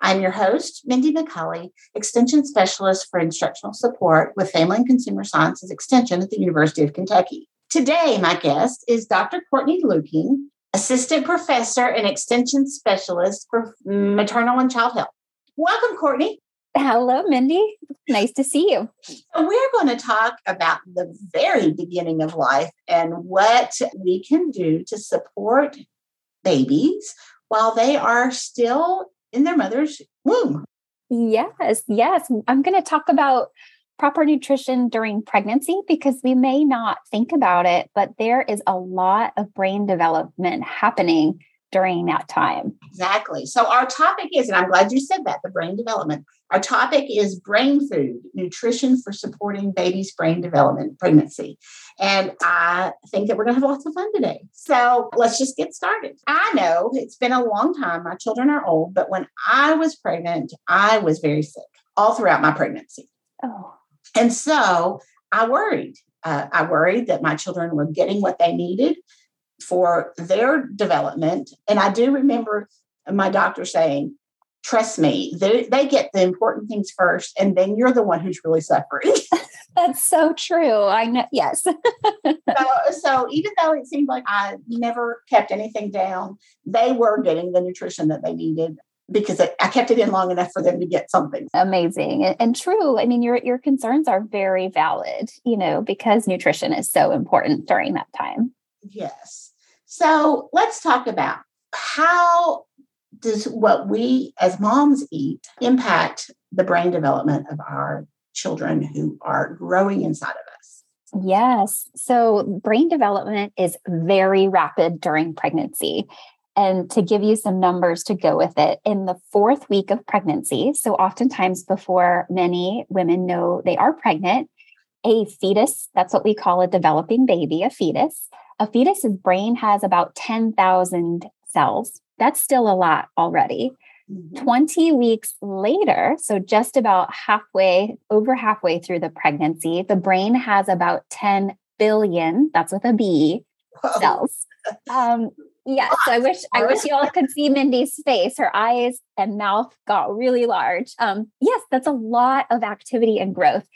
I'm your host, Mindy McCulley, Extension Specialist for Instructional Support with Family and Consumer Sciences Extension at the University of Kentucky. Today, my guest is Dr. Courtney Luecking, Assistant Professor and Extension Specialist for Maternal and Child Health. Welcome, Courtney. Hello, Mindy. Nice to see you. We're going to talk about the very beginning of life and what we can do to support babies while they are still in their mother's womb. Yes, yes. I'm going to talk about proper nutrition during pregnancy because we may not think about it, but there is a lot of brain development happening during that time. Exactly. So, our topic is, and I'm glad you said that the brain development. Our topic is brain food, nutrition for supporting baby's brain development pregnancy. And I think that we're going to have lots of fun today. So, let's just get started. I know it's been a long time. My children are old, but when I was pregnant, I was very sick all throughout my pregnancy. Oh. And so, I worried. Uh, I worried that my children were getting what they needed for their development. And I do remember my doctor saying, trust me, they, they get the important things first, and then you're the one who's really suffering. That's so true. I know. Yes. so, so even though it seemed like I never kept anything down, they were getting the nutrition that they needed because I kept it in long enough for them to get something. Amazing and, and true. I mean, your your concerns are very valid. You know, because nutrition is so important during that time. Yes. So let's talk about how does what we as moms eat impact the brain development of our children who are growing inside of us? Yes. So brain development is very rapid during pregnancy. And to give you some numbers to go with it, in the fourth week of pregnancy, so oftentimes before many women know they are pregnant, a fetus, that's what we call a developing baby, a fetus, a fetus's brain has about 10,000 cells. That's still a lot already. Mm-hmm. 20 weeks later, so just about halfway, over halfway through the pregnancy, the brain has about 10 billion, that's with a B, cells. Um, yes, I wish I wish you all could see Mindy's face. Her eyes and mouth got really large. Um, yes, that's a lot of activity and growth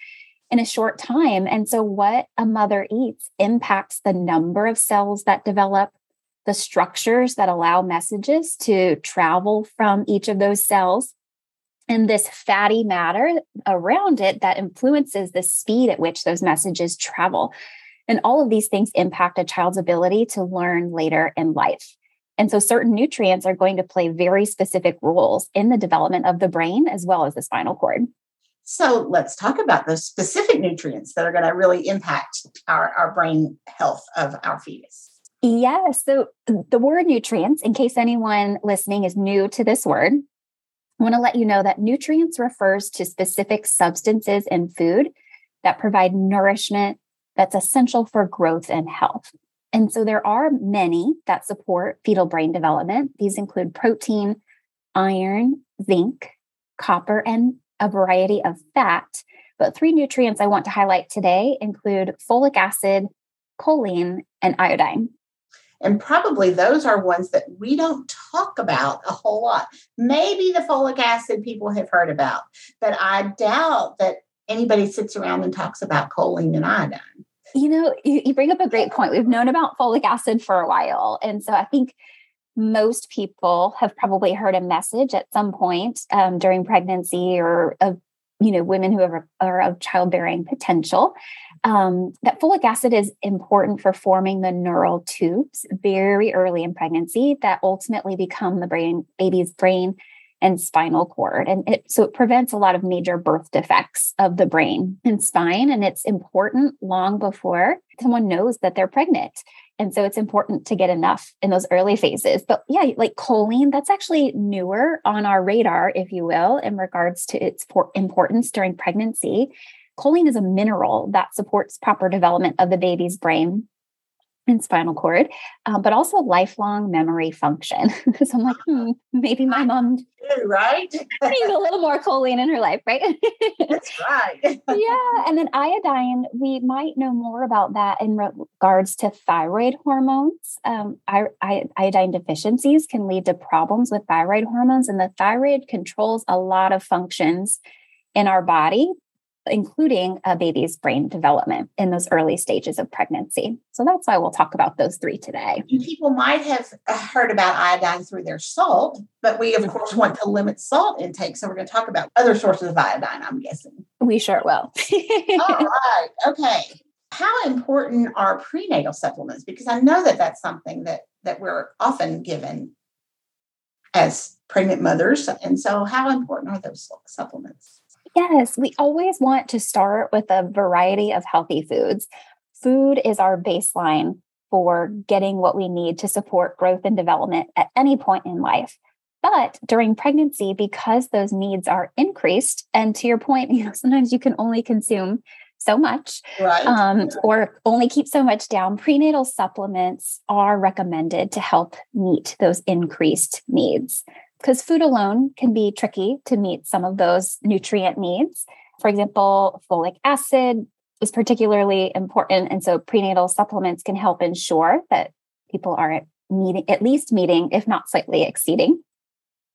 in a short time. And so, what a mother eats impacts the number of cells that develop, the structures that allow messages to travel from each of those cells, and this fatty matter around it that influences the speed at which those messages travel. And all of these things impact a child's ability to learn later in life. And so, certain nutrients are going to play very specific roles in the development of the brain as well as the spinal cord. So let's talk about those specific nutrients that are going to really impact our, our brain health of our fetus. Yes. So the word nutrients, in case anyone listening is new to this word, I want to let you know that nutrients refers to specific substances in food that provide nourishment that's essential for growth and health. And so there are many that support fetal brain development. These include protein, iron, zinc, copper, and a variety of fat. But three nutrients I want to highlight today include folic acid, choline, and iodine. And probably those are ones that we don't talk about a whole lot. Maybe the folic acid people have heard about, but I doubt that anybody sits around and talks about choline and iodine. You know, you, bring up a great point. We've known about folic acid for a while. And so I think most people have probably heard a message at some point um, during pregnancy or of you know women who are, are of childbearing potential um, that folic acid is important for forming the neural tubes very early in pregnancy that ultimately become the brain baby's brain and spinal cord. And it, so it prevents a lot of major birth defects of the brain and spine. And it's important long before someone knows that they're pregnant. And so it's important to get enough in those early phases. But yeah, like choline, that's actually newer on our radar, if you will, in regards to its importance during pregnancy. Choline is a mineral that supports proper development of the baby's brain and spinal cord, um, but also lifelong memory function. so I'm like, hmm, maybe my mom right needs a little more choline in her life, right? That's right. yeah, and then iodine, we might know more about that in regards to thyroid hormones. Um, I, I, iodine deficiencies can lead to problems with thyroid hormones, and the thyroid controls a lot of functions in our body including a baby's brain development in those early stages of pregnancy. So that's why we'll talk about those three today. People might have uh, heard about iodine through their salt, but we, of course, want to limit salt intake. So we're going to talk about other sources of iodine, I'm guessing. We sure will. All right. Okay. How important are prenatal supplements? Because I know that that's something that, that we're often given as pregnant mothers. And so, how important are those supplements? Yes, we always want to start with a variety of healthy foods. Food is our baseline for getting what we need to support growth and development at any point in life. But during pregnancy, because those needs are increased, and to your point, you know, sometimes you can only consume so much right. um, or only keep so much down, prenatal supplements are recommended to help meet those increased needs because food alone can be tricky to meet some of those nutrient needs. For example, folic acid is particularly important. And so prenatal supplements can help ensure that people are meeting, at least meeting, if not slightly exceeding,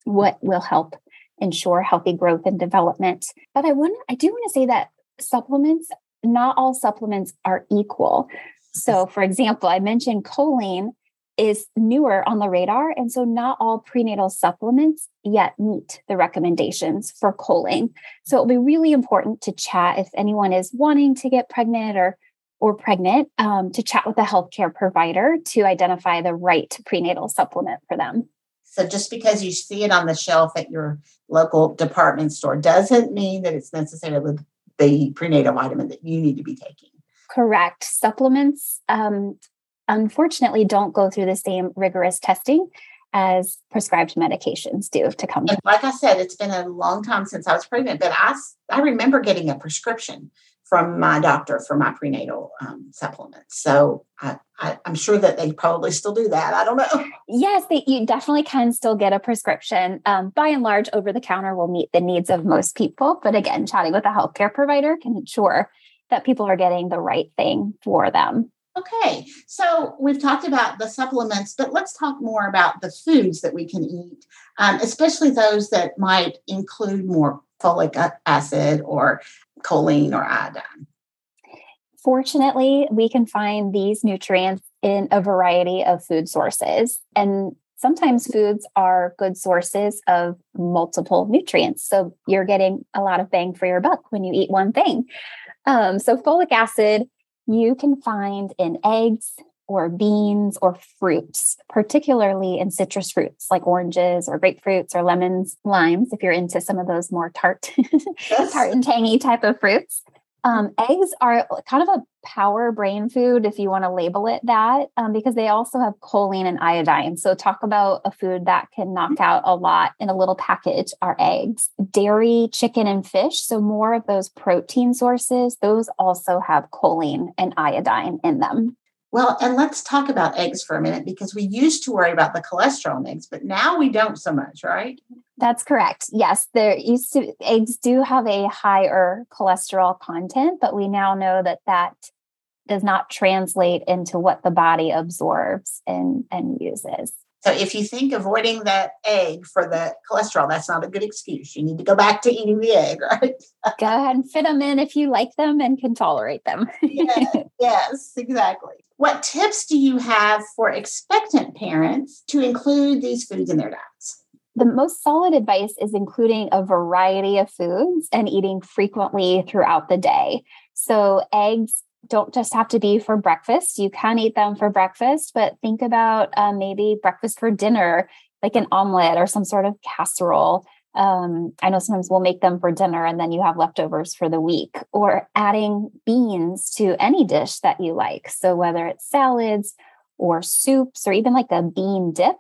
what will help ensure healthy growth and development. But I want I do want to say that supplements, not all supplements are equal. So, for example, I mentioned choline is newer on the radar. And so not all prenatal supplements yet meet the recommendations for choline. So it'll be really important to chat if anyone is wanting to get pregnant or or pregnant um, to chat with a healthcare provider to identify the right prenatal supplement for them. So just because you see it on the shelf at your local department store doesn't mean that it's necessarily the prenatal vitamin that you need to be taking. Correct. Supplements um, unfortunately don't go through the same rigorous testing as prescribed medications do to come. And like I said, it's been a long time since I was pregnant, but I, I remember getting a prescription from my doctor for my prenatal um, supplements. So I, I, am sure that they probably still do that. I don't know. Yes, they, you definitely can still get a prescription. Um, by and large, over the counter will meet the needs of most people. But again, chatting with a healthcare provider can ensure that people are getting the right thing for them. Okay, so we've talked about the supplements, but let's talk more about the foods that we can eat, um, especially those that might include more folic acid or choline or iodine. Fortunately, we can find these nutrients in a variety of food sources. And sometimes foods are good sources of multiple nutrients. So you're getting a lot of bang for your buck when you eat one thing. Um, so, folic acid you can find in eggs or beans or fruits, particularly in citrus fruits like oranges or grapefruits or lemons, limes, if you're into some of those more tart, yes. tart and tangy type of fruits. Um, eggs are kind of a power brain food, if you want to label it that, um, because they also have choline and iodine. So, talk about a food that can knock out a lot in a little package are eggs, dairy, chicken, and fish. So, more of those protein sources, those also have choline and iodine in them. Well, and let's talk about eggs for a minute because we used to worry about the cholesterol in eggs, but now we don't so much, right? That's correct. Yes, there used to eggs do have a higher cholesterol content, but we now know that that does not translate into what the body absorbs and and uses. So if you think avoiding that egg for the cholesterol, that's not a good excuse. You need to go back to eating the egg, right? go ahead and fit them in if you like them and can tolerate them. yes, yes, exactly. What tips do you have for expectant parents to include these foods in their diets? The most solid advice is including a variety of foods and eating frequently throughout the day. So, eggs don't just have to be for breakfast. You can eat them for breakfast, but think about uh, maybe breakfast for dinner, like an omelet or some sort of casserole. Um, I know sometimes we'll make them for dinner and then you have leftovers for the week, or adding beans to any dish that you like. So, whether it's salads or soups or even like a bean dip.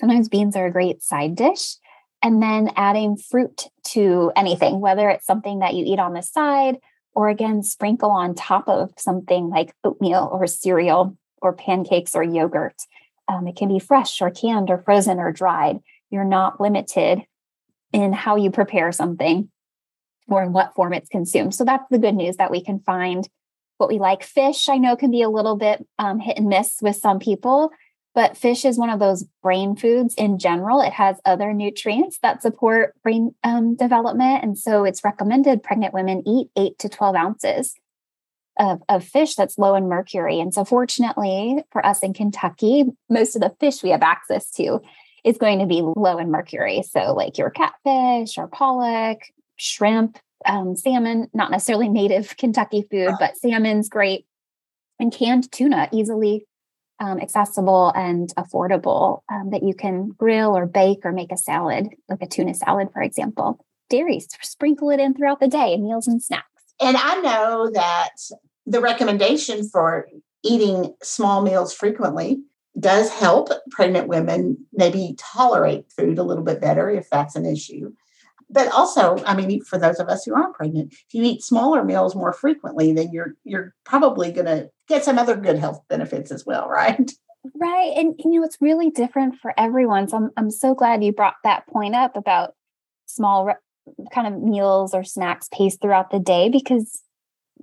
Sometimes beans are a great side dish. And then adding fruit to anything, whether it's something that you eat on the side or again, sprinkle on top of something like oatmeal or cereal or pancakes or yogurt. Um, it can be fresh or canned or frozen or dried. You're not limited in how you prepare something or in what form it's consumed. So that's the good news that we can find what we like. Fish, I know, can be a little bit um, hit and miss with some people, but fish is one of those brain foods in general. It has other nutrients that support brain um, development. And so it's recommended pregnant women eat eight to 12 ounces of, of fish that's low in mercury. And so, fortunately for us in Kentucky, most of the fish we have access to is going to be low in mercury. So, like your catfish or pollock, shrimp, um, salmon, not necessarily native Kentucky food, but salmon's great. And canned tuna, easily um, accessible and affordable um, that you can grill or bake or make a salad, like a tuna salad, for example. Dairy, sprinkle it in throughout the day, meals and snacks. And I know that the recommendation for eating small meals frequently does help pregnant women maybe tolerate food a little bit better if that's an issue. But also, I mean, for those of us who aren't pregnant, if you eat smaller meals more frequently, then you're you're probably going to get some other good health benefits as well, right? Right. And you know, it's really different for everyone. So I'm I'm so glad you brought that point up about small kind of meals or snacks paced throughout the day because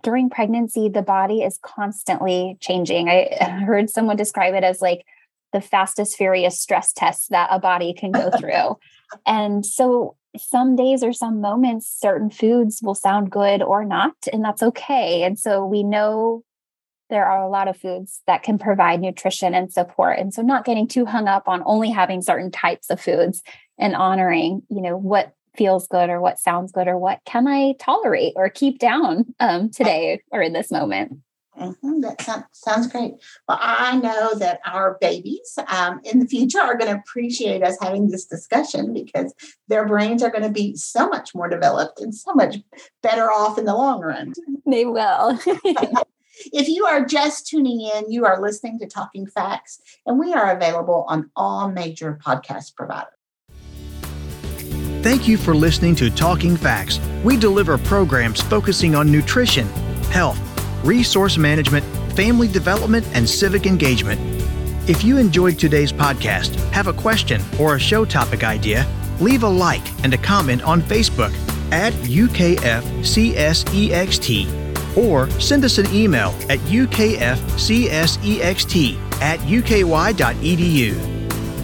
during pregnancy the body is constantly changing. I heard someone describe it as like the fastest furious stress test that a body can go through. and so some days or some moments certain foods will sound good or not and that's okay. And so we know there are a lot of foods that can provide nutrition and support and so not getting too hung up on only having certain types of foods and honoring you know what feels good or what sounds good or what can i tolerate or keep down um, today or in this moment Mm-hmm. That sounds, sounds great. Well, I know that our babies um, in the future are going to appreciate us having this discussion because their brains are going to be so much more developed and so much better off in the long run. They will. if you are just tuning in, you are listening to Talking FACS, and we are available on all major podcast providers. Thank you for listening to Talking FACS. We deliver programs focusing on nutrition, health, resource management, family development, and civic engagement. If you enjoyed today's podcast, have a question or a show topic idea, leave a like and a comment on Facebook at UKFCSEXT or send us an email at ukfcsext at uky.edu.